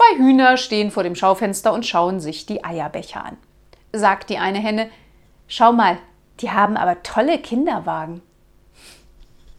Zwei Hühner stehen vor dem Schaufenster und schauen sich die Eierbecher an. Sagt die eine Henne, schau mal, die haben aber tolle Kinderwagen.